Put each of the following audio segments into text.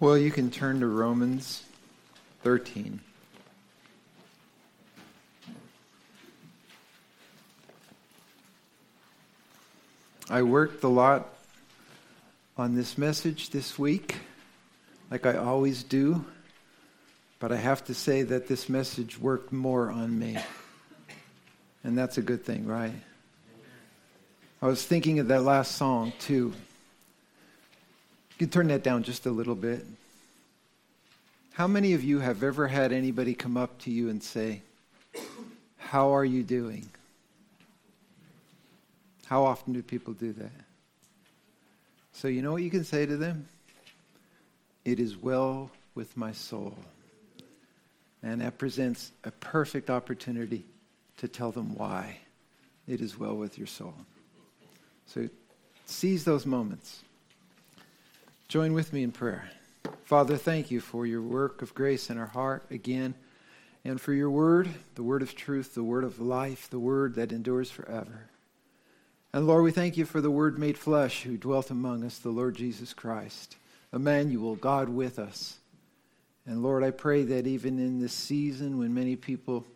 Well, you can turn to Romans 13. I worked a lot on this message this week, like I always do, but I have to say that this message worked more on me. And that's a good thing, right? I was thinking of that last song, too. You can turn that down just a little bit. How many of you have ever had anybody come up to you and say, How are you doing? How often do people do that? So, you know what you can say to them? It is well with my soul. And that presents a perfect opportunity to tell them why it is well with your soul. So, seize those moments. Join with me in prayer. Father, thank you for your work of grace in our heart again, and for your word, the word of truth, the word of life, the word that endures forever. And Lord, we thank you for the word made flesh who dwelt among us, the Lord Jesus Christ, Emmanuel, God with us. And Lord, I pray that even in this season when many people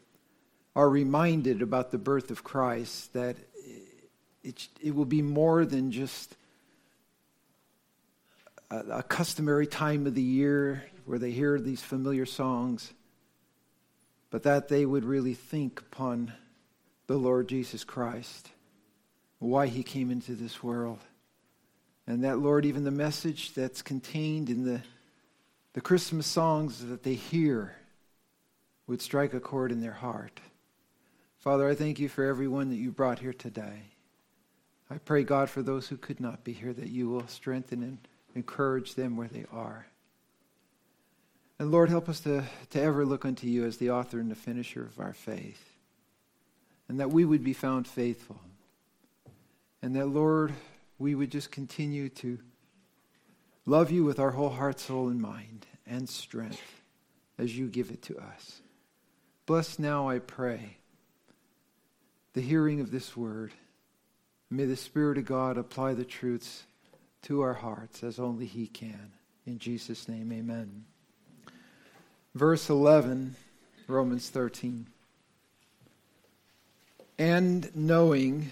are reminded about the birth of Christ, that it, it will be more than just a, customary time of the year where they hear these familiar songs, but that they would really think upon the Lord Jesus Christ, why he came into this world. And that, Lord, even the message that's contained in the, the Christmas songs that they hear would strike a chord in their heart. Father, I thank you for everyone that you brought here today. I pray, God, for those who could not be here, that you will strengthen and encourage them where they are. And Lord, help us to, to ever look unto you as the author and the finisher of our faith. And that we would be found faithful. And that, Lord, we would just continue to love you with our whole heart, soul, and mind and strength as you give it to us. Bless now, I pray, the hearing of this word. May the Spirit of God apply the truths to our hearts as only He can. In Jesus' name, amen. Verse 11, Romans 13. And knowing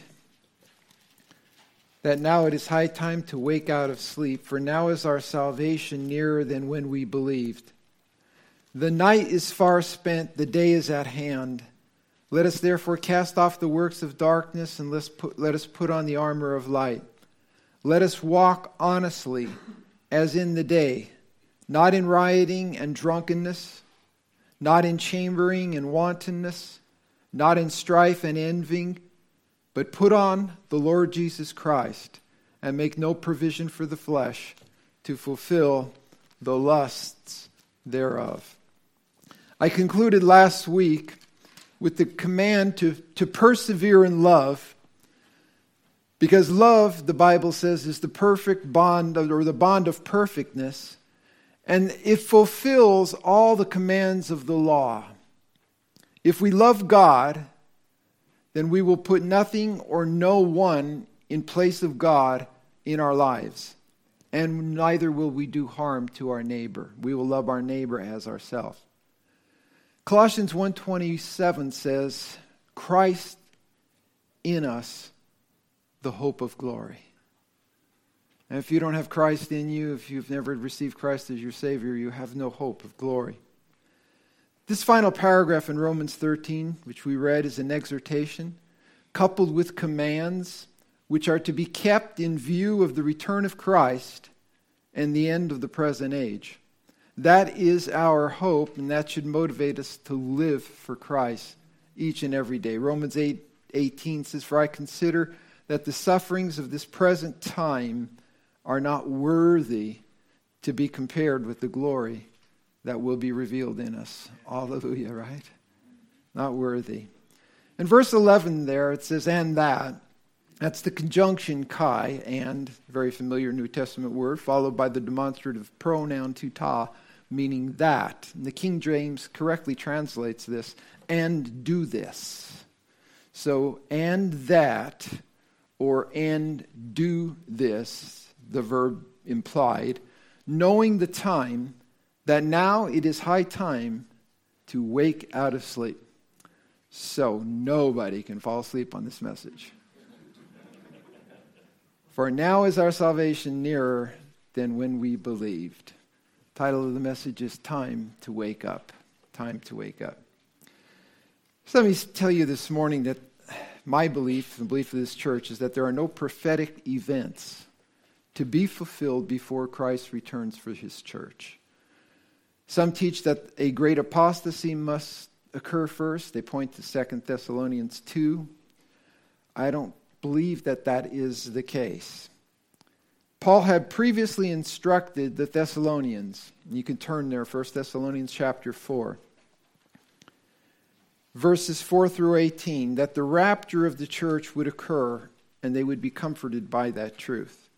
that now it is high time to wake out of sleep, for now is our salvation nearer than when we believed. The night is far spent, the day is at hand. Let us therefore cast off the works of darkness and let us put on the armor of light. Let us walk honestly as in the day, not in rioting and drunkenness, not in chambering and wantonness, not in strife and envying, but put on the Lord Jesus Christ and make no provision for the flesh to fulfill the lusts thereof. I concluded last week with the command to, to persevere in love because love, the Bible says, is the perfect bond or the bond of perfectness, and it fulfills all the commands of the law. If we love God, then we will put nothing or no one in place of God in our lives. And neither will we do harm to our neighbor. We will love our neighbor as ourselves. Colossians 1:27 says, Christ in us the hope of glory. And if you don't have Christ in you, if you've never received Christ as your Savior, you have no hope of glory. This final paragraph in Romans 13, which we read, is an exhortation coupled with commands which are to be kept in view of the return of Christ and the end of the present age. That is our hope, and that should motivate us to live for Christ each and every day. Romans 8 18 says, For I consider that the sufferings of this present time are not worthy to be compared with the glory that will be revealed in us. Hallelujah, right? Not worthy. In verse 11 there, it says, and that. That's the conjunction kai, and, very familiar New Testament word, followed by the demonstrative pronoun touto, meaning that. And the King James correctly translates this, and do this. So, and that or and do this, the verb implied, knowing the time, that now it is high time to wake out of sleep. So nobody can fall asleep on this message. For now is our salvation nearer than when we believed. Title of the message is Time to Wake Up. Time to Wake Up. So let me tell you this morning that my belief, the belief of this church, is that there are no prophetic events to be fulfilled before Christ returns for his church. Some teach that a great apostasy must occur first. They point to 2 Thessalonians 2. I don't believe that that is the case. Paul had previously instructed the Thessalonians. You can turn there, 1 Thessalonians chapter 4. Verses 4 through 18, that the rapture of the church would occur and they would be comforted by that truth.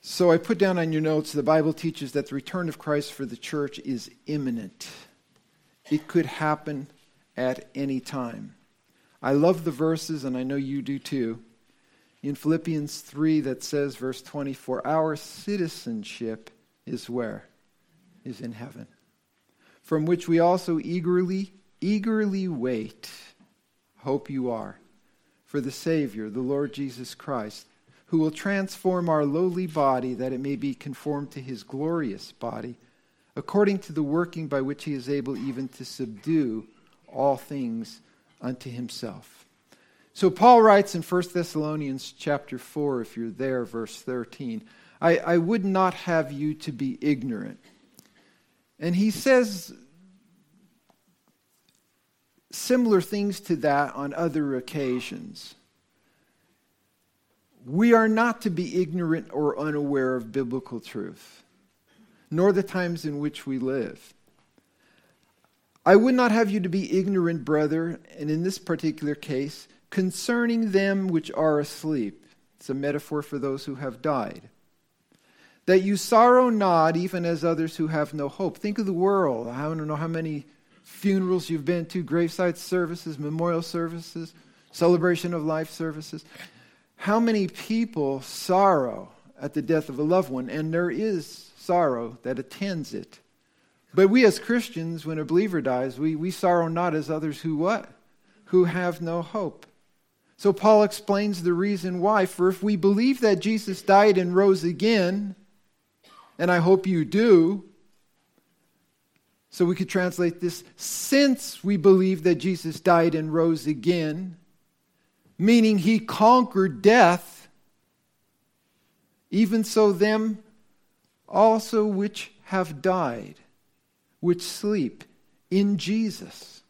So I put down on your notes the Bible teaches that the return of Christ for the church is imminent. It could happen at any time. I love the verses, and I know you do too. In Philippians 3, that says, verse 24, our citizenship is where? Is in heaven, from which we also eagerly, eagerly wait. Hope you are for the Savior, the Lord Jesus Christ, who will transform our lowly body that it may be conformed to his glorious body according to the working by which he is able even to subdue all things unto himself. So Paul writes in 1 Thessalonians chapter 4, if you're there, verse 13, I, I would not have you to be ignorant. And he says similar things to that on other occasions. We are not to be ignorant or unaware of biblical truth nor the times in which we live. I would not have you to be ignorant, brother, and in this particular case, concerning them which are asleep. It's a metaphor for those who have died. That you sorrow not, even as others who have no hope. Think of the world. I don't know how many funerals you've been to, graveside services, memorial services, celebration of life services. How many people sorrow at the death of a loved one? And there is sorrow that attends it. But we as Christians, when a believer dies, we, we sorrow not as others who what? Who have no hope. So Paul explains the reason why. For if we believe that Jesus died and rose again, and I hope you do, so we could translate this since we believe that Jesus died and rose again, meaning he conquered death, even so, them also which have died, which sleep in Jesus.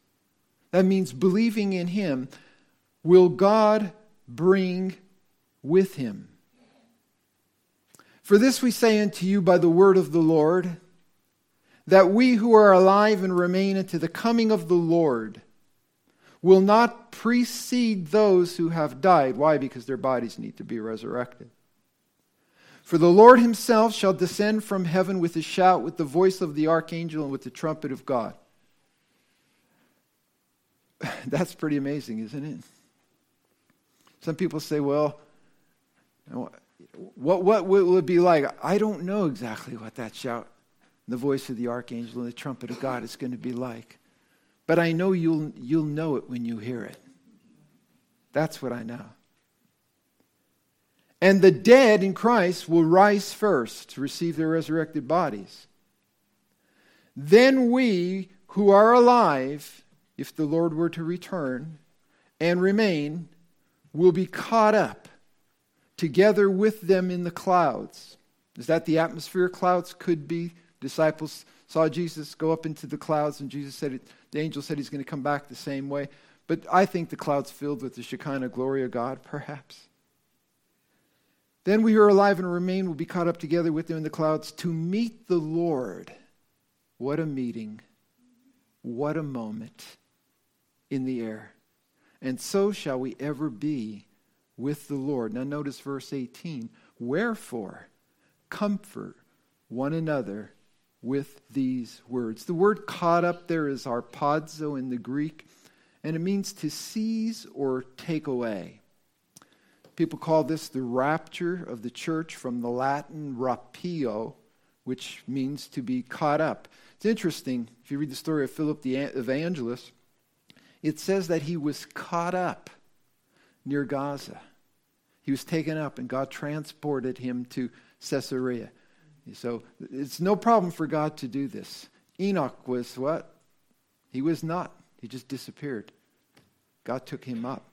That means believing in Him. Will God bring with Him? For this we say unto you by the word of the Lord, that we who are alive and remain unto the coming of the Lord will not precede those who have died. Why? Because their bodies need to be resurrected. For the Lord himself shall descend from heaven with a shout, with the voice of the archangel, and with the trumpet of God. That's pretty amazing, isn't it? Some people say, well, what, what will it be like? I don't know exactly what that shout, the voice of the archangel, and the trumpet of God is going to be like. But I know you'll, you'll know it when you hear it. That's what I know. And the dead in Christ will rise first to receive their resurrected bodies. Then we who are alive, if the Lord were to return and remain, will be caught up together with them in the clouds. Is that the atmosphere clouds could be? Disciples saw Jesus go up into the clouds, and Jesus said, it, the angel said he's going to come back the same way. But I think the clouds filled with the Shekinah glory of God, perhaps. Then we who are alive and remain will be caught up together with them in the clouds to meet the Lord. What a meeting. What a moment in the air. And so shall we ever be with the Lord. Now, notice verse 18. Wherefore, comfort one another with these words. The word caught up there is harpazo in the Greek, and it means to seize or take away. People call this the rapture of the church from the Latin rapio, which means to be caught up. It's interesting, if you read the story of Philip the evangelist, it says that he was caught up near Gaza. He was taken up, and God transported him to Caesarea. So it's no problem for God to do this. Enoch was what? He was not. He just disappeared. God took him up.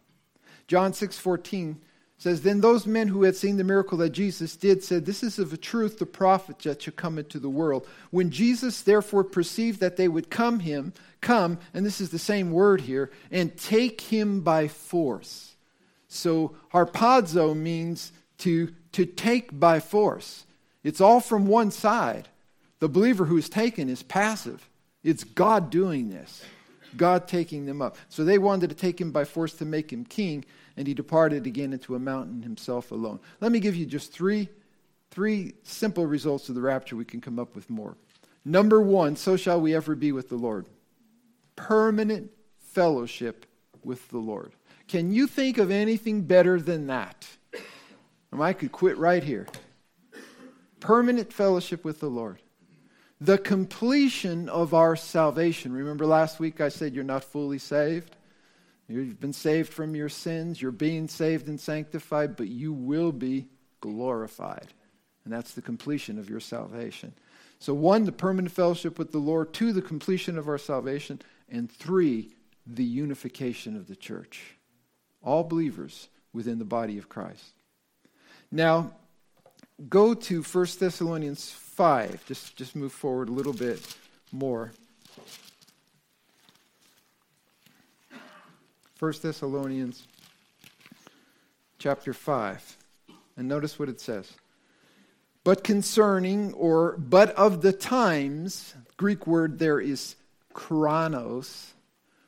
John 6 14 says, Then those men who had seen the miracle that Jesus did said, This is of a truth the prophet that should come into the world. When Jesus therefore perceived that they would come him, come, and this is the same word here, and take him by force. So harpazo means to, to take by force. It's all from one side. The believer who is taken is passive. It's God doing this. God taking them up. So they wanted to take him by force to make him king, and he departed again into a mountain himself alone. Let me give you just three, three simple results of the rapture. We can come up with more. Number one, so shall we ever be with the Lord. Permanent fellowship with the Lord. Can you think of anything better than that? I could quit right here. Permanent fellowship with the Lord the completion of our salvation. Remember last week I said you're not fully saved? You've been saved from your sins, you're being saved and sanctified, but you will be glorified. And that's the completion of your salvation. So, one, the permanent fellowship with the Lord, two, the completion of our salvation, and three, the unification of the church. All believers within the body of Christ. Now, go to 1 Thessalonians 5. Just, just move forward a little bit more. 1 Thessalonians chapter 5. And notice what it says. But concerning, or but of the times, Greek word there is chronos,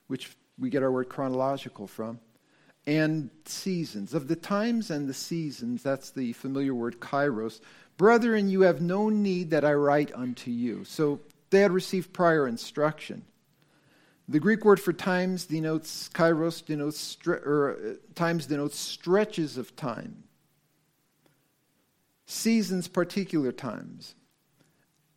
which we get our word chronological from, and seasons. Of the times and the seasons, that's the familiar word kairos, Brethren, you have no need that I write unto you. So they had received prior instruction. The Greek word for times denotes kairos, denotes stre- or uh, times denotes stretches of time. Seasons, particular times.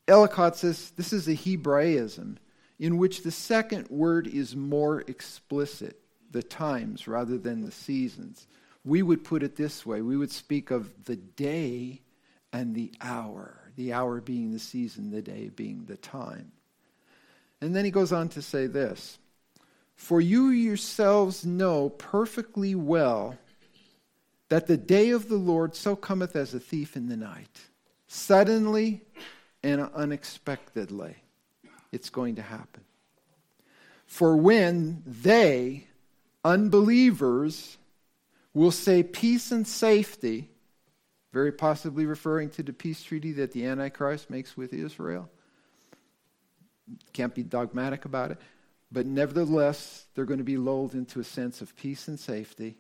Ellicott says this is a Hebraism in which the second word is more explicit, the times rather than the seasons. We would put it this way we would speak of the day and the hour, the hour being the season, the day being the time. And then he goes on to say this For you yourselves know perfectly well that the day of the Lord so cometh as a thief in the night, suddenly and unexpectedly. It's going to happen. For when they, unbelievers, will say peace and safety, very possibly referring to the peace treaty that the Antichrist makes with Israel. Can't be dogmatic about it. But nevertheless, they're going to be lulled into a sense of peace and safety.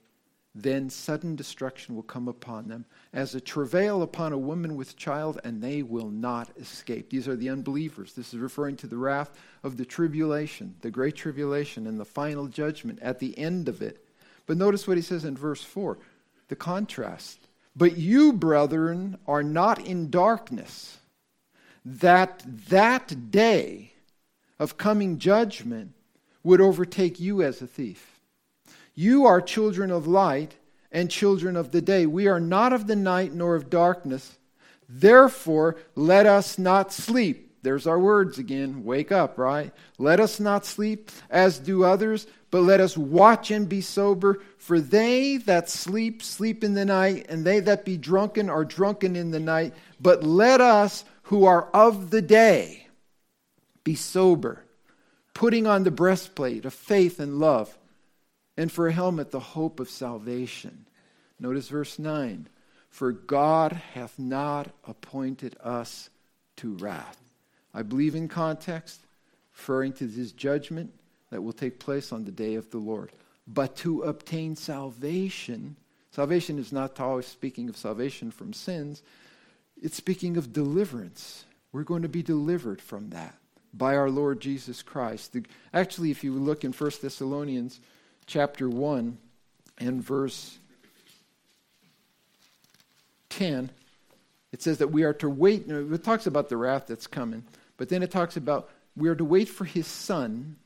Then sudden destruction will come upon them as a travail upon a woman with child, and they will not escape. These are the unbelievers. This is referring to the wrath of the tribulation, the great tribulation, and the final judgment at the end of it. But notice what he says in verse 4 the contrast. But you, brethren, are not in darkness, that that day of coming judgment would overtake you as a thief. You are children of light and children of the day. We are not of the night nor of darkness. Therefore, let us not sleep. There's our words again. Wake up, right? Let us not sleep as do others but let us watch and be sober, for they that sleep, sleep in the night, and they that be drunken are drunken in the night. But let us who are of the day be sober, putting on the breastplate of faith and love, and for a helmet the hope of salvation. Notice verse 9 For God hath not appointed us to wrath. I believe in context, referring to his judgment that will take place on the day of the Lord. But to obtain salvation, salvation is not always speaking of salvation from sins, it's speaking of deliverance. We're going to be delivered from that by our Lord Jesus Christ. The, actually, if you look in 1 Thessalonians chapter 1 and verse 10, it says that we are to wait. It talks about the wrath that's coming, but then it talks about we are to wait for his Son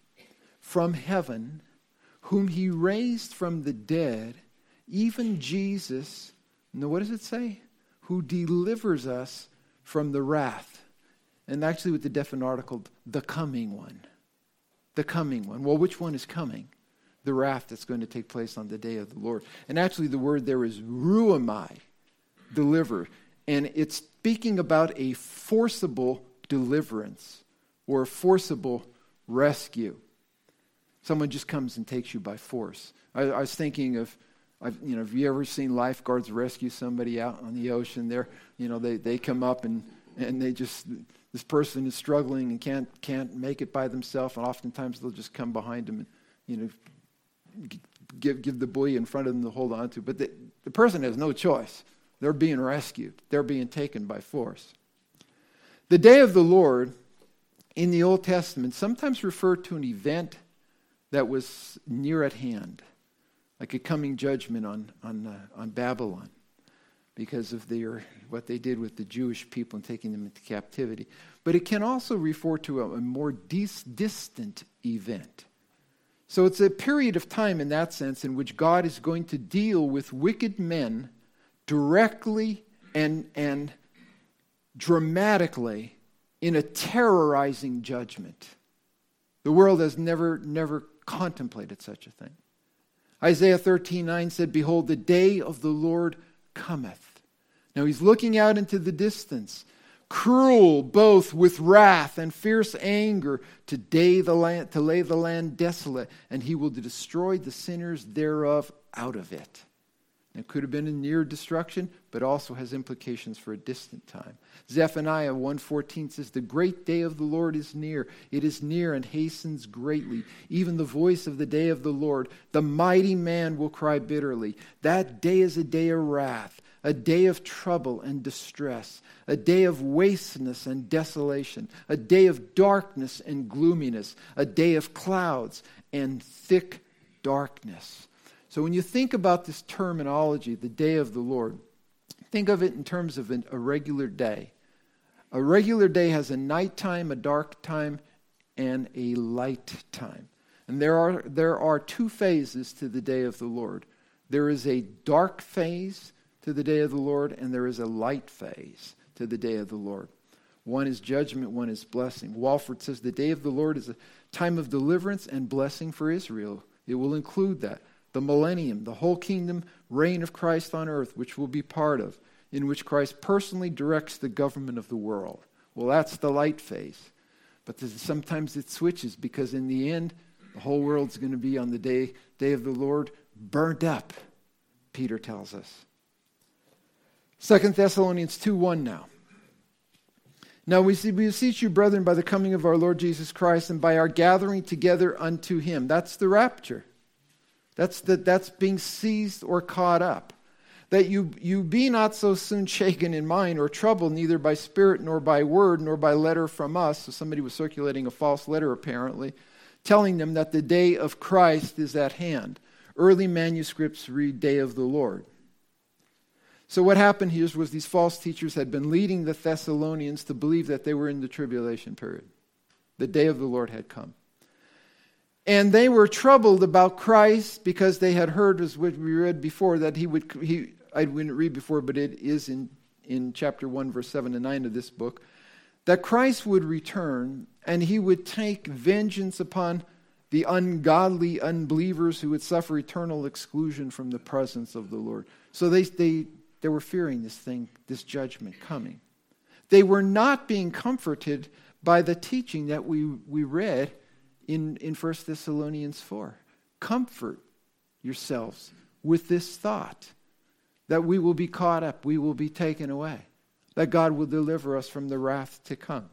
from heaven, whom he raised from the dead, even Jesus. Now, what does it say? Who delivers us from the wrath. And actually, with the definite article, the coming one. The coming one. Well, which one is coming? The wrath that's going to take place on the day of the Lord. And actually, the word there is ruamai, deliver. And it's speaking about a forcible deliverance or a forcible rescue. Someone just comes and takes you by force. I, I was thinking of, I've, you know, have you ever seen lifeguards rescue somebody out on the ocean? There, you know, they, they come up and, and they just, this person is struggling and can't, can't make it by themselves, and oftentimes they'll just come behind them and, you know, give, give the buoy in front of them to hold on to. But the, the person has no choice. They're being rescued, they're being taken by force. The day of the Lord in the Old Testament sometimes referred to an event that was near at hand, like a coming judgment on, on, uh, on Babylon because of their, what they did with the Jewish people and taking them into captivity. But it can also refer to a, a more dis- distant event. So it's a period of time in that sense in which God is going to deal with wicked men directly and, and dramatically in a terrorizing judgment. The world has never, never contemplated such a thing. Isaiah 13 9 said, Behold, the day of the Lord cometh. Now he's looking out into the distance, cruel both with wrath and fierce anger, to, day the land, to lay the land desolate, and he will destroy the sinners thereof out of it. It could have been a near destruction, but also has implications for a distant time. Zephaniah 1:14 says, "The great day of the Lord is near; it is near and hastens greatly. Even the voice of the day of the Lord, the mighty man will cry bitterly. That day is a day of wrath, a day of trouble and distress, a day of wasteness and desolation, a day of darkness and gloominess, a day of clouds and thick darkness." So when you think about this terminology, the day of the Lord, think of it in terms of an, a regular day. A regular day has a night time, a dark time, and a light time. And there are, there are two phases to the day of the Lord. There is a dark phase to the day of the Lord, and there is a light phase to the day of the Lord. One is judgment, one is blessing. Walvoord says the day of the Lord is a time of deliverance and blessing for Israel. It will include that the millennium, the whole kingdom reign of Christ on earth, which we'll be part of, in which Christ personally directs the government of the world. Well, that's the light phase. But sometimes it switches because in the end, the whole world's going to be on the day, day of the Lord burnt up, Peter tells us. 2 Thessalonians 2 1 now. Now we, see, we beseech you, brethren, by the coming of our Lord Jesus Christ and by our gathering together unto him. That's the rapture. That's, the, that's being seized or caught up. That you, you be not so soon shaken in mind or troubled, neither by spirit, nor by word, nor by letter from us. So somebody was circulating a false letter, apparently, telling them that the day of Christ is at hand. Early manuscripts read day of the Lord. So what happened here was these false teachers had been leading the Thessalonians to believe that they were in the tribulation period. The day of the Lord had come. And they were troubled about Christ because they had heard, as we read before, that he would, he, I didn't read before, but it is in, in chapter 1, verse 7 and 9 of this book, that Christ would return and he would take vengeance upon the ungodly unbelievers who would suffer eternal exclusion from the presence of the Lord. So they, they, they were fearing this thing, this judgment coming. They were not being comforted by the teaching that we, we read in, in 1 Thessalonians 4. Comfort yourselves with this thought that we will be caught up, we will be taken away, that God will deliver us from the wrath to come.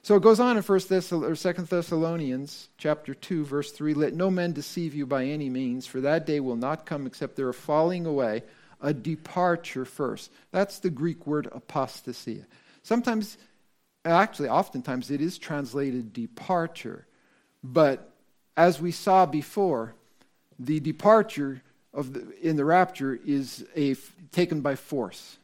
So it goes on in 1 Thess- or 2 Thessalonians chapter 2 verse 3 let no man deceive you by any means for that day will not come except there are falling away a departure first. That's the Greek word apostasia. Sometimes actually, oftentimes it is translated departure. But as we saw before, the departure of the, in the rapture is a, taken by force.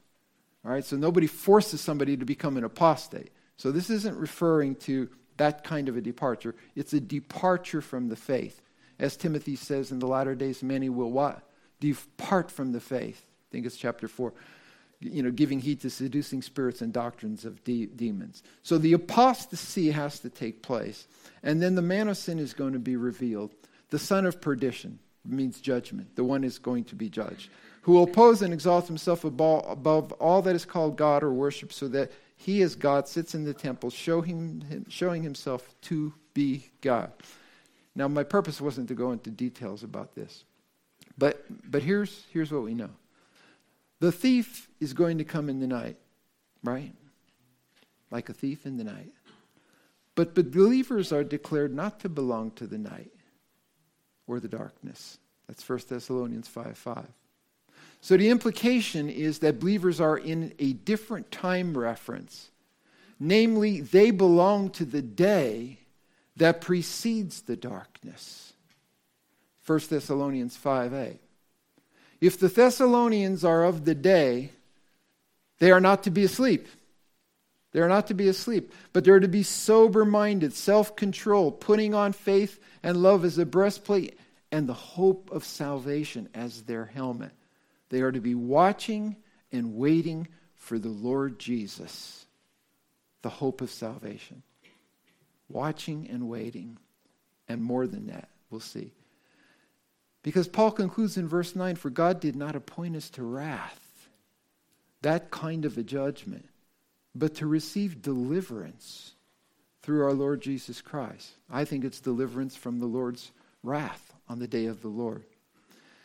All right, so nobody forces somebody to become an apostate. So this isn't referring to that kind of a departure. It's a departure from the faith. As Timothy says, in the latter days, many will what? Depart from the faith. I think it's chapter 4. You know, giving heed to seducing spirits and doctrines of de- demons. So the apostasy has to take place. And then the man of sin is going to be revealed. The son of perdition means judgment. The one is going to be judged. Who will oppose and exalt himself above all that is called God or worship, so that he, as God, sits in the temple, showing himself to be God. Now, my purpose wasn't to go into details about this, but, but here's, here's what we know the thief is going to come in the night, right? Like a thief in the night. But believers are declared not to belong to the night or the darkness. That's 1 Thessalonians 5 5. So the implication is that believers are in a different time reference. Namely, they belong to the day that precedes the darkness. 1 Thessalonians 5 8. If the Thessalonians are of the day, they are not to be asleep. They are not to be asleep, but they're to be sober minded, self controlled, putting on faith and love as a breastplate and the hope of salvation as their helmet. They are to be watching and waiting for the Lord Jesus, the hope of salvation. Watching and waiting. And more than that, we'll see. Because Paul concludes in verse 9 For God did not appoint us to wrath, that kind of a judgment, but to receive deliverance through our Lord Jesus Christ. I think it's deliverance from the Lord's wrath on the day of the Lord.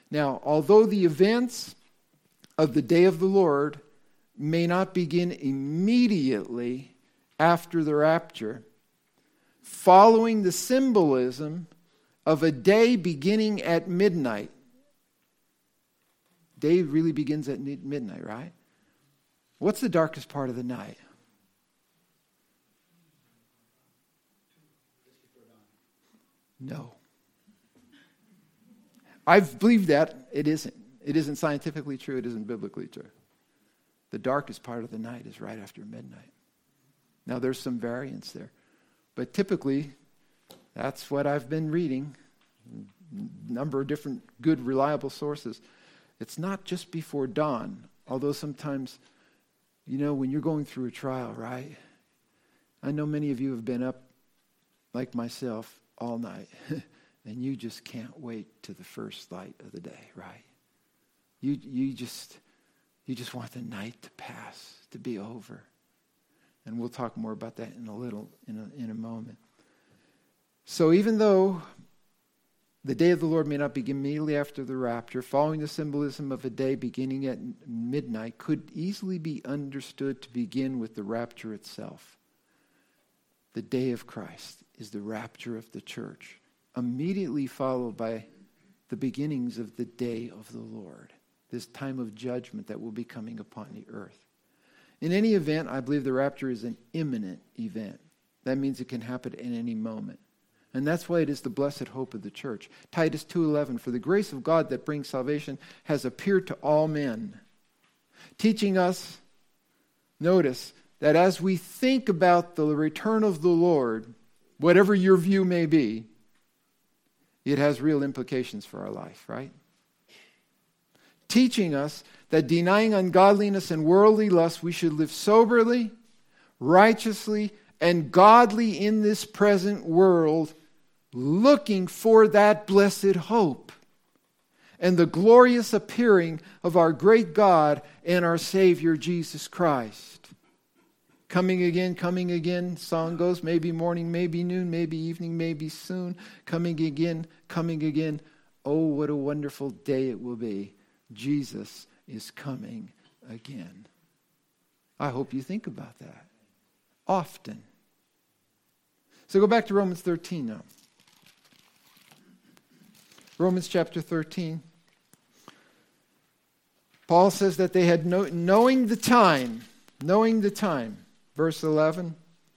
Now, although the events of the day of the Lord may not begin immediately after the rapture, following the symbolism of a day beginning at midnight. Day really begins at midnight, right? What's the darkest part of the night? No. I've believed that. It isn't. It isn't scientifically true. It isn't biblically true. The darkest part of the night is right after midnight. Now, there's some variance there. But typically, that's what I've been reading. A number of different good, reliable sources. It's not just before dawn, although sometimes, you know, when you're going through a trial, right? I know many of you have been up, like myself, all night. and you just can't wait to the first light of the day, right? You, you, just, you just want the night to pass, to be over. And we'll talk more about that in a little, in a, in a moment. So even though the day of the Lord may not begin immediately after the rapture, following the symbolism of a day beginning at midnight could easily be understood to begin with the rapture itself. The day of Christ is the rapture of the church immediately followed by the beginnings of the day of the Lord, this time of judgment that will be coming upon the earth. In any event, I believe the rapture is an imminent event. That means it can happen at any moment. And that's why it is the blessed hope of the church. Titus 2:11 for the grace of God that brings salvation has appeared to all men, teaching us notice that as we think about the return of the Lord, whatever your view may be, it has real implications for our life, right? Teaching us that denying ungodliness and worldly lust, we should live soberly, righteously, and godly in this present world, looking for that blessed hope and the glorious appearing of our great God and our Savior Jesus Christ. Coming again, coming again. Song goes, maybe morning, maybe noon, maybe evening, maybe soon. Coming again, coming again. Oh, what a wonderful day it will be. Jesus is coming again. I hope you think about that often. So go back to Romans 13 now. Romans chapter 13. Paul says that they had no, knowing the time, knowing the time verse 11.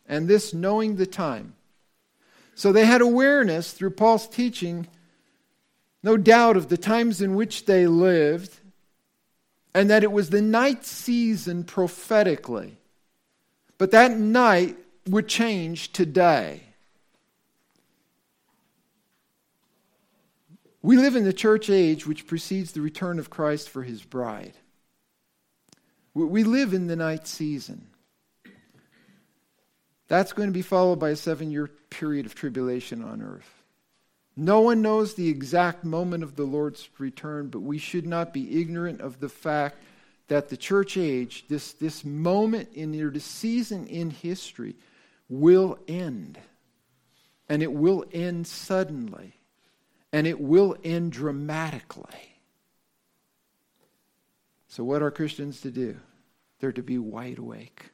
And this knowing the time. So they had awareness through Paul's teaching no doubt of the times in which they lived, and that it was the night season prophetically. But that night would change today. We live in the church age which precedes the return of Christ for his bride. We live in the night season. That's going to be followed by a seven year period of tribulation on earth. No one knows the exact moment of the Lord's return, but we should not be ignorant of the fact that the church age, this, this moment in your season in history, will end. And it will end suddenly. And it will end dramatically. So, what are Christians to do? They're to be wide awake.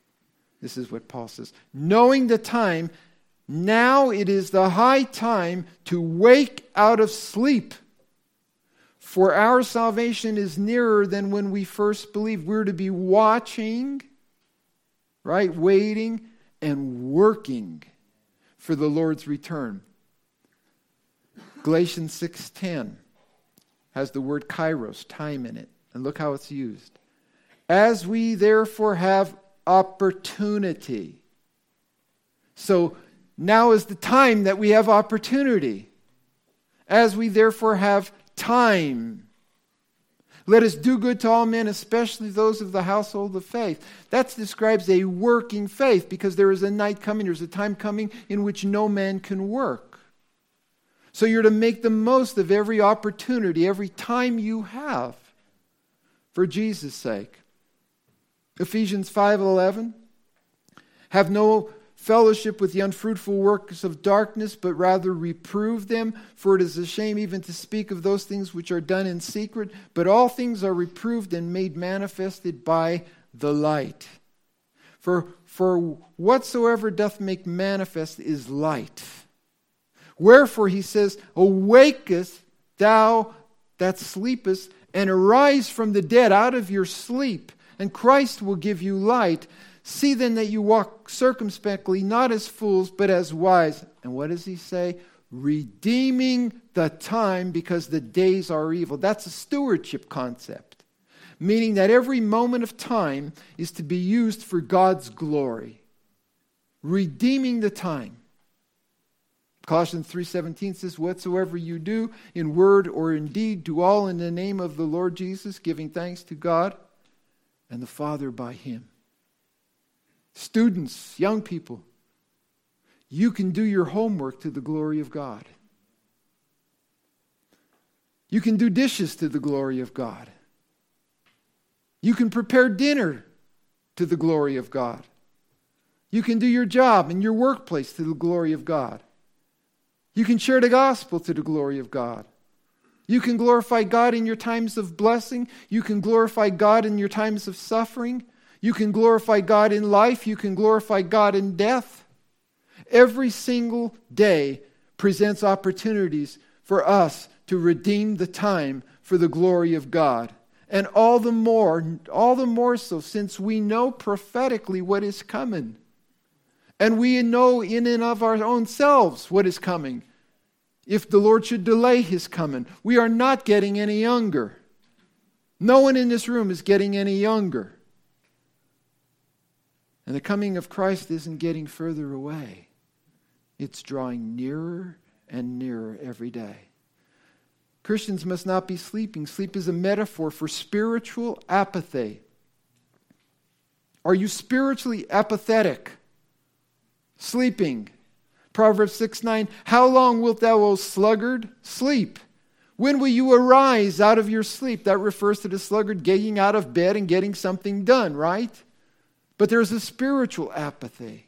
This is what Paul says. Knowing the time, now it is the high time to wake out of sleep. For our salvation is nearer than when we first believed. We're to be watching, right? Waiting and working for the Lord's return. Galatians 6:10 has the word kairos, time in it. And look how it's used. As we therefore have opportunity. So now is the time that we have opportunity. As we therefore have time. Let us do good to all men, especially those of the household of faith. That describes a working faith because there is a night coming, there's a time coming in which no man can work. So you're to make the most of every opportunity, every time you have for Jesus' sake. Ephesians 5:11 Have no fellowship with the unfruitful works of darkness, but rather reprove them, for it is a shame even to speak of those things which are done in secret, but all things are reproved and made manifested by the light. For, for whatsoever doth make manifest is light. Wherefore he says, Awakest thou that sleepest, and arise from the dead out of your sleep, and Christ will give you light. See then that you walk circumspectly, not as fools, but as wise. And what does he say? Redeeming the time because the days are evil. That's a stewardship concept, meaning that every moment of time is to be used for God's glory. Redeeming the time. Colossians 3:17 says whatsoever you do in word or in deed do all in the name of the Lord Jesus giving thanks to God and the Father by him. Students, young people, you can do your homework to the glory of God. You can do dishes to the glory of God. You can prepare dinner to the glory of God. You can do your job in your workplace to the glory of God. You can share the gospel to the glory of God. You can glorify God in your times of blessing. You can glorify God in your times of suffering. You can glorify God in life, you can glorify God in death. Every single day presents opportunities for us to redeem the time for the glory of God. And all the more, all the more so, since we know prophetically what is coming. And we know in and of our own selves what is coming. If the Lord should delay his coming, we are not getting any younger. No one in this room is getting any younger. And the coming of Christ isn't getting further away, it's drawing nearer and nearer every day. Christians must not be sleeping. Sleep is a metaphor for spiritual apathy. Are you spiritually apathetic? Sleeping. Proverbs 6 9. How long wilt thou, O sluggard, sleep? When will you arise out of your sleep? That refers to the sluggard getting out of bed and getting something done, right? But there's a spiritual apathy.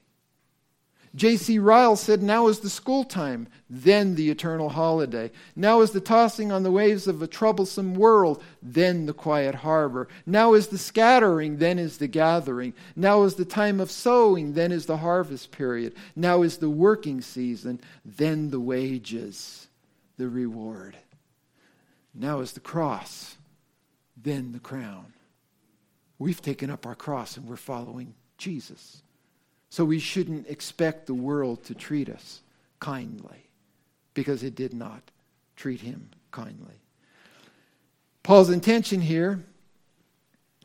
J.C. Ryle said, Now is the school time, then the eternal holiday. Now is the tossing on the waves of a troublesome world, then the quiet harbor. Now is the scattering, then is the gathering. Now is the time of sowing, then is the harvest period. Now is the working season, then the wages, the reward. Now is the cross, then the crown. We've taken up our cross and we're following Jesus. So we shouldn't expect the world to treat us kindly because it did not treat him kindly. Paul's intention here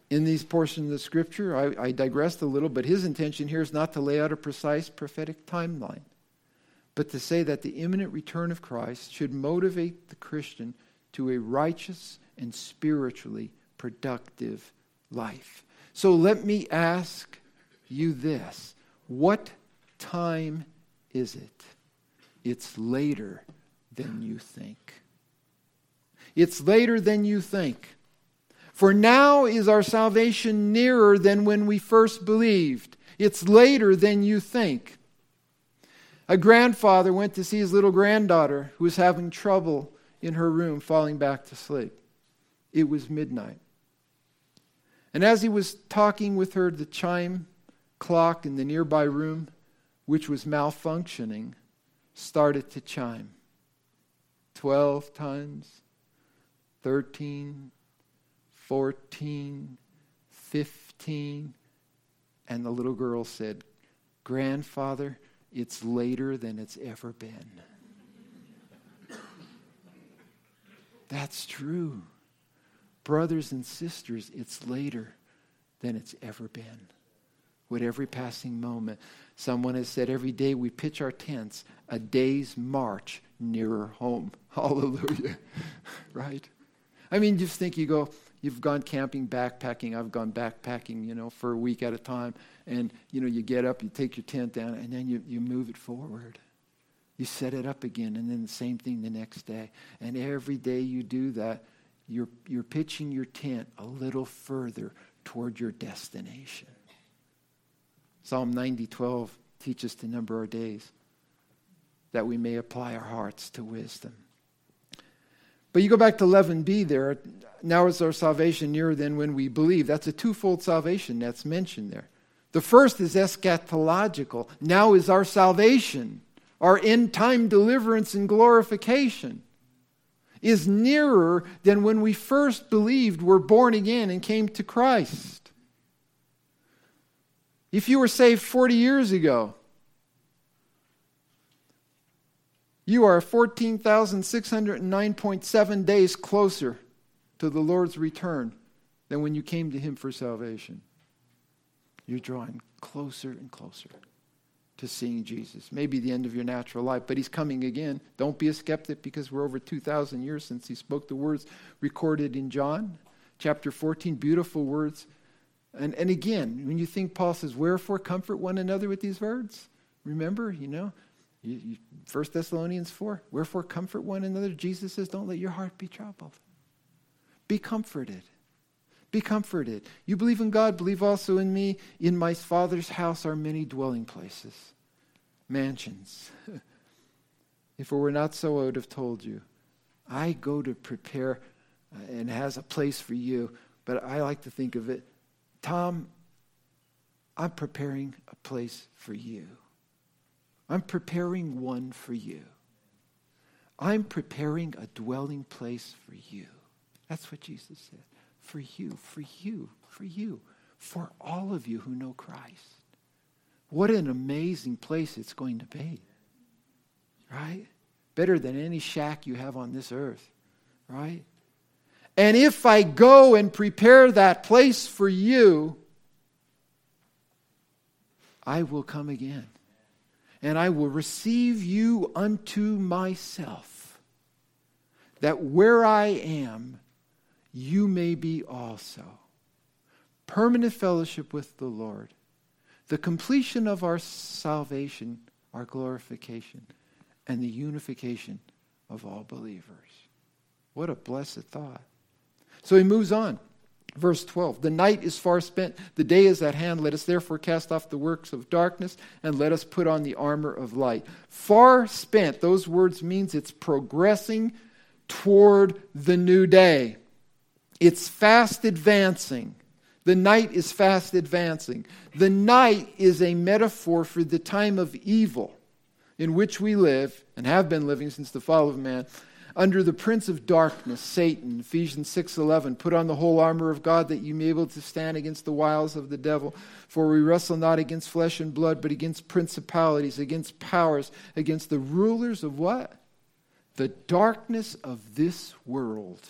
in these portions of the scripture, I, I digressed a little, but his intention here is not to lay out a precise prophetic timeline, but to say that the imminent return of Christ should motivate the Christian to a righteous and spiritually productive life. So let me ask you this what time is it? It's later than you think. It's later than you think. For now is our salvation nearer than when we first believed. It's later than you think. A grandfather went to see his little granddaughter who was having trouble in her room falling back to sleep. It was midnight. And as he was talking with her, the chime clock in the nearby room, which was malfunctioning, started to chime. Twelve times, thirteen, 14, 15. And the little girl said, Grandfather, it's later than it's ever been. That's true. Brothers and sisters, it's later than it's ever been. With every passing moment, someone has said, every day we pitch our tents, a day's march nearer home. Hallelujah. right? I mean, just think you go, you've gone camping, backpacking. I've gone backpacking, you know, for a week at a time. And, you know, you get up, you take your tent down, and then you, you move it forward. You set it up again, and then the same thing the next day. And every day you do that, you're, you're pitching your tent a little further toward your destination. Psalm 90 12 teaches to number our days that we may apply our hearts to wisdom. But you go back to 11b there. Now is our salvation nearer than when we believe. That's a twofold salvation that's mentioned there. The first is eschatological. Now is our salvation, our end time deliverance and glorification, is nearer than when we first believed, were born again, and came to Christ. If you were saved 40 years ago, You are 14,609.7 days closer to the Lord's return than when you came to Him for salvation. You're drawing closer and closer to seeing Jesus. Maybe the end of your natural life, but He's coming again. Don't be a skeptic because we're over 2,000 years since He spoke the words recorded in John chapter 14. Beautiful words. And, and again, when you think Paul says, Wherefore comfort one another with these words? Remember, you know, you, you, 1 Thessalonians 4 Wherefore comfort one another. Jesus says, Don't let your heart be troubled. Be comforted. Be comforted. You believe in God, believe also in me. In my Father's house are many dwelling places, mansions. if it were not so, I would have told you. I go to prepare uh, and has a place for you, but I like to think of it Tom, I'm preparing a place for you. I'm preparing one for you. I'm preparing a dwelling place for you. That's what Jesus said. For you, for you, for you, for all of you who know Christ. What an amazing place it's going to be. Right? Better than any shack you have on this earth. Right? And if I go and prepare that place for you, I will come again and I will receive you unto myself, that where I am, you may be also. Permanent fellowship with the Lord, the completion of our salvation, our glorification, and the unification of all believers. What a blessed thought. So he moves on. Verse 12 The night is far spent, the day is at hand. Let us therefore cast off the works of darkness and let us put on the armor of light. Far spent, those words means it's progressing toward the new day. It's fast advancing. The night is fast advancing. The night is a metaphor for the time of evil in which we live and have been living since the fall of man under the prince of darkness satan ephesians 6.11 put on the whole armor of god that you may be able to stand against the wiles of the devil for we wrestle not against flesh and blood but against principalities against powers against the rulers of what the darkness of this world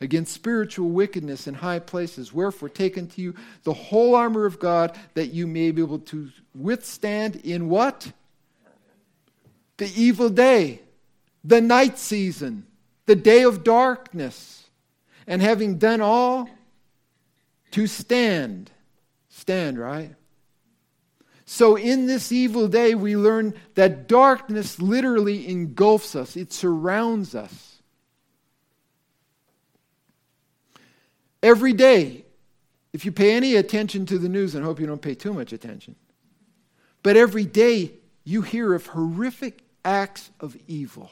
against spiritual wickedness in high places. Wherefore, take unto you the whole armor of God, that you may be able to withstand in what? The evil day, the night season, the day of darkness. And having done all, to stand. Stand, right? So, in this evil day, we learn that darkness literally engulfs us, it surrounds us. Every day, if you pay any attention to the news, and I hope you don't pay too much attention, but every day you hear of horrific acts of evil,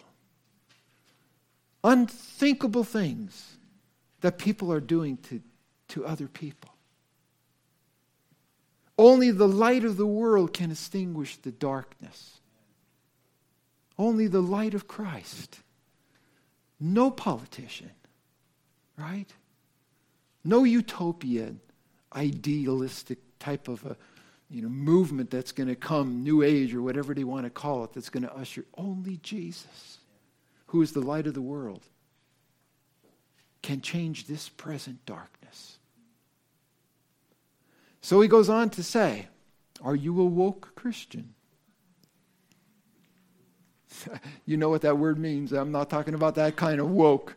unthinkable things that people are doing to, to other people. Only the light of the world can extinguish the darkness. Only the light of Christ. No politician, right? No utopian, idealistic type of a you know, movement that's going to come, New Age or whatever they want to call it, that's going to usher only Jesus, who is the light of the world, can change this present darkness. So he goes on to say, Are you a woke Christian? you know what that word means. I'm not talking about that kind of woke.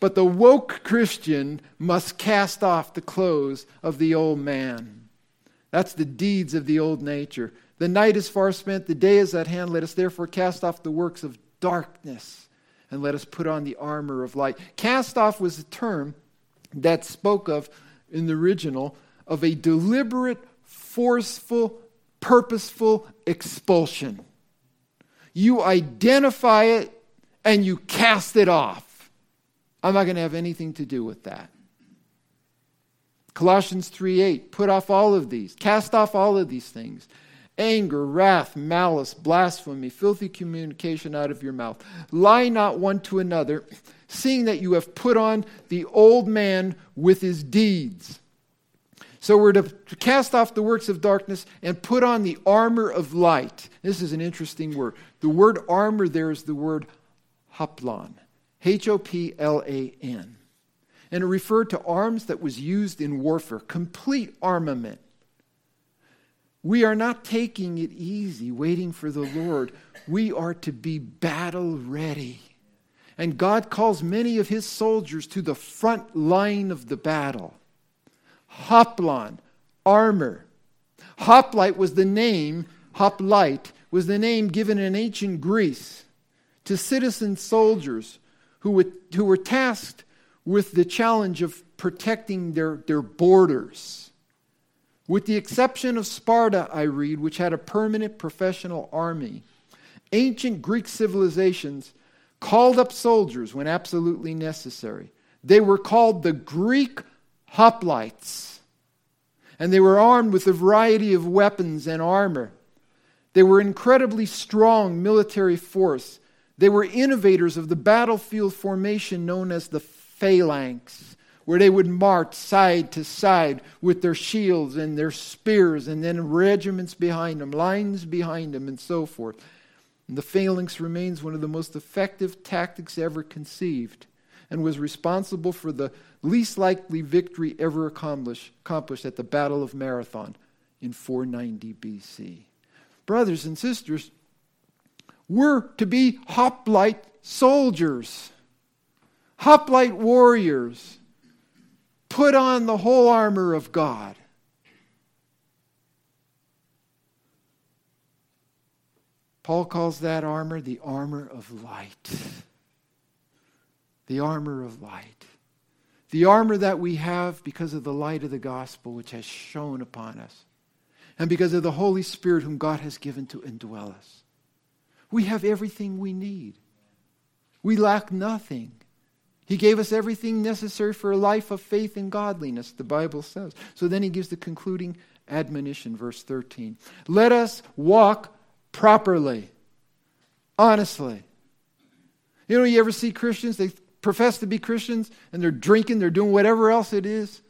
But the woke Christian must cast off the clothes of the old man. That's the deeds of the old nature. The night is far spent, the day is at hand. Let us therefore cast off the works of darkness and let us put on the armor of light. Cast off was a term that spoke of, in the original, of a deliberate, forceful, purposeful expulsion. You identify it and you cast it off. I'm not going to have anything to do with that. Colossians 3:8 Put off all of these, cast off all of these things. Anger, wrath, malice, blasphemy, filthy communication out of your mouth. Lie not one to another, seeing that you have put on the old man with his deeds. So we're to cast off the works of darkness and put on the armor of light. This is an interesting word. The word armor there is the word hoplon. H O P L A N. And it referred to arms that was used in warfare, complete armament. We are not taking it easy, waiting for the Lord. We are to be battle ready. And God calls many of his soldiers to the front line of the battle. Hoplon, armor. Hoplite was the name, hoplite was the name given in ancient Greece to citizen soldiers who, would, who were tasked with the challenge of protecting their, their borders. With the exception of Sparta, I read, which had a permanent professional army, ancient Greek civilizations called up soldiers when absolutely necessary. They were called the Greek hoplites, and they were armed with a variety of weapons and armor. They were incredibly strong military force they were innovators of the battlefield formation known as the phalanx, where they would march side to side with their shields and their spears, and then regiments behind them, lines behind them, and so forth. And the phalanx remains one of the most effective tactics ever conceived and was responsible for the least likely victory ever accomplished, accomplished at the Battle of Marathon in 490 BC. Brothers and sisters, we're to be hoplite soldiers, hoplite warriors. Put on the whole armor of God. Paul calls that armor the armor of light. The armor of light. The armor that we have because of the light of the gospel which has shone upon us, and because of the Holy Spirit whom God has given to indwell us. We have everything we need. We lack nothing. He gave us everything necessary for a life of faith and godliness, the Bible says. So then he gives the concluding admonition, verse 13. Let us walk properly, honestly. You know, you ever see Christians, they profess to be Christians, and they're drinking, they're doing whatever else it is.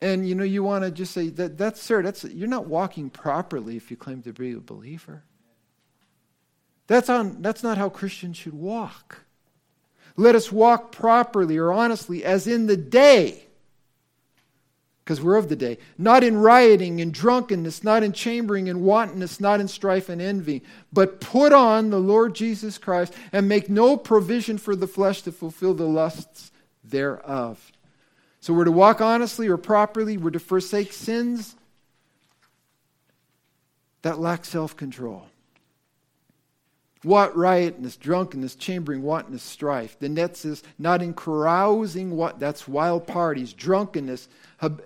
And you know, you want to just say that that's sir, that's you're not walking properly if you claim to be a believer. That's, on, that's not how Christians should walk. Let us walk properly or honestly as in the day, because we're of the day, not in rioting and drunkenness, not in chambering and wantonness, not in strife and envy, but put on the Lord Jesus Christ and make no provision for the flesh to fulfill the lusts thereof. So we're to walk honestly or properly, we're to forsake sins that lack self control. What riotness, drunkenness, chambering, wantonness, strife. The NET says, not in carousing, what that's wild parties, drunkenness,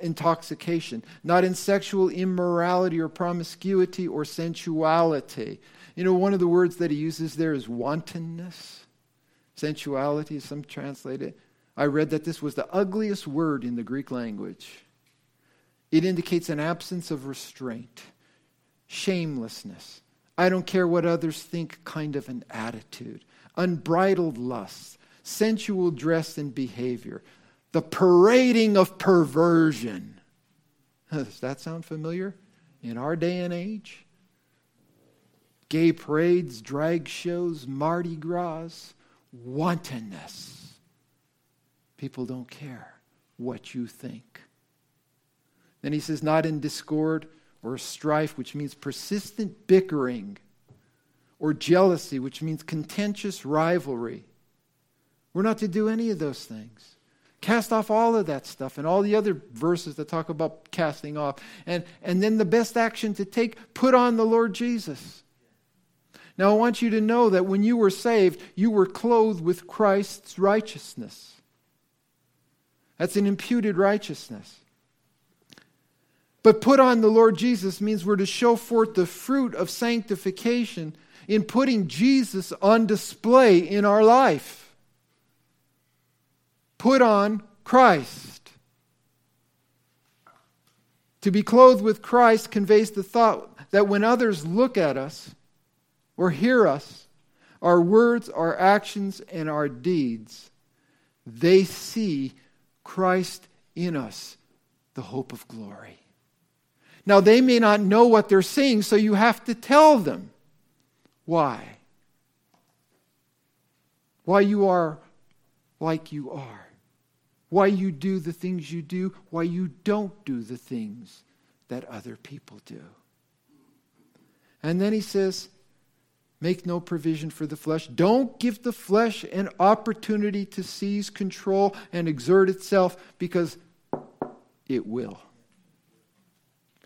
intoxication, not in sexual immorality or promiscuity or sensuality. You know, one of the words that he uses there is wantonness. Sensuality, some translate it. I read that this was the ugliest word in the Greek language. It indicates an absence of restraint, shamelessness, I don't care what others think kind of an attitude, unbridled lust, sensual dress and behavior, the parading of perversion. Does that sound familiar in our day and age? Gay parades, drag shows, Mardi Gras, wantonness. People don't care what you think. Then he says, not in discord or strife, which means persistent bickering, or jealousy, which means contentious rivalry. We're not to do any of those things. Cast off all of that stuff and all the other verses that talk about casting off. And, and then the best action to take, put on the Lord Jesus. Now, I want you to know that when you were saved, you were clothed with Christ's righteousness. That's an imputed righteousness. But put on the Lord Jesus means we're to show forth the fruit of sanctification in putting Jesus on display in our life. Put on Christ. To be clothed with Christ conveys the thought that when others look at us or hear us, our words, our actions, and our deeds, they see Christ in us, the hope of glory. Now, they may not know what they're seeing, so you have to tell them why. Why you are like you are. Why you do the things you do. Why you don't do the things that other people do. And then he says, Make no provision for the flesh. Don't give the flesh an opportunity to seize control and exert itself because it will.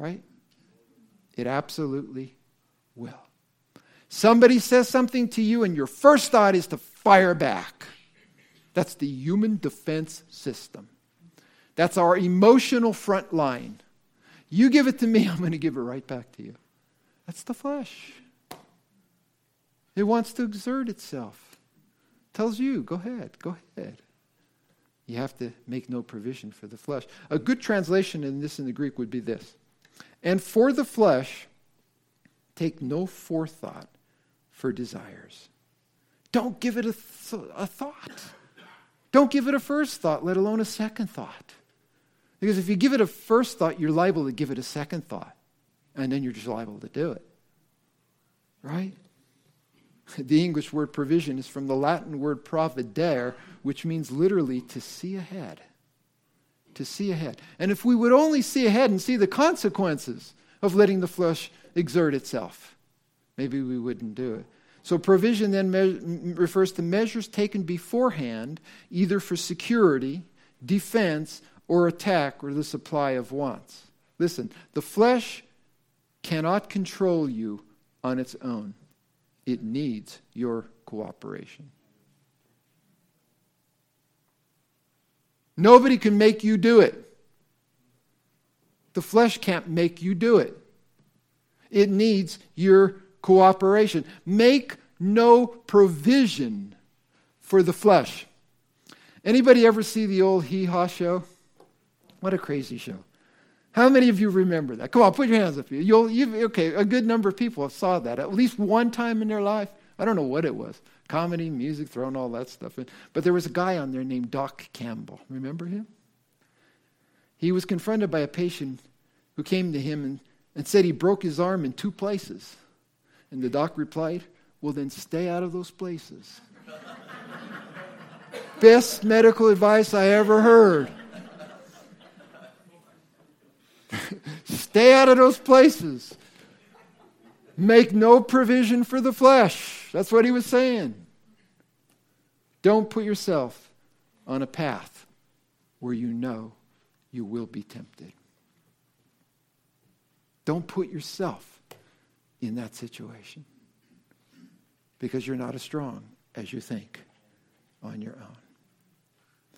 Right? It absolutely will. Somebody says something to you, and your first thought is to fire back. That's the human defense system. That's our emotional front line. You give it to me, I'm going to give it right back to you. That's the flesh. It wants to exert itself. Tells you, go ahead, go ahead. You have to make no provision for the flesh. A good translation in this in the Greek would be this and for the flesh, take no forethought for desires. Don't give it a, th- a thought. Don't give it a first thought, let alone a second thought. Because if you give it a first thought, you're liable to give it a second thought. And then you're just liable to do it. Right? The English word provision is from the Latin word providere, which means literally to see ahead to see ahead. And if we would only see ahead and see the consequences of letting the flesh exert itself, maybe we wouldn't do it. So, provision then me- refers to measures taken beforehand, either for security, defense, or attack, or the supply of wants. Listen, the flesh cannot control you on its own, it needs your cooperation. Nobody can make you do it. The flesh can't make you do it. It needs your cooperation. Make no provision for the flesh. Anybody ever see the old Hee Haw show? What a crazy show. How many of you remember that? Come on, put your hands up. You'll, okay, a good number of people have saw that at least one time in their life. I don't know what it was comedy, music, throwing all that stuff in. But there was a guy on there named Doc Campbell. Remember him? He was confronted by a patient who came to him and, and said he broke his arm in two places. And the doc replied, Well, then stay out of those places. Best medical advice I ever heard. stay out of those places. Make no provision for the flesh. That's what he was saying. Don't put yourself on a path where you know you will be tempted. Don't put yourself in that situation because you're not as strong as you think on your own.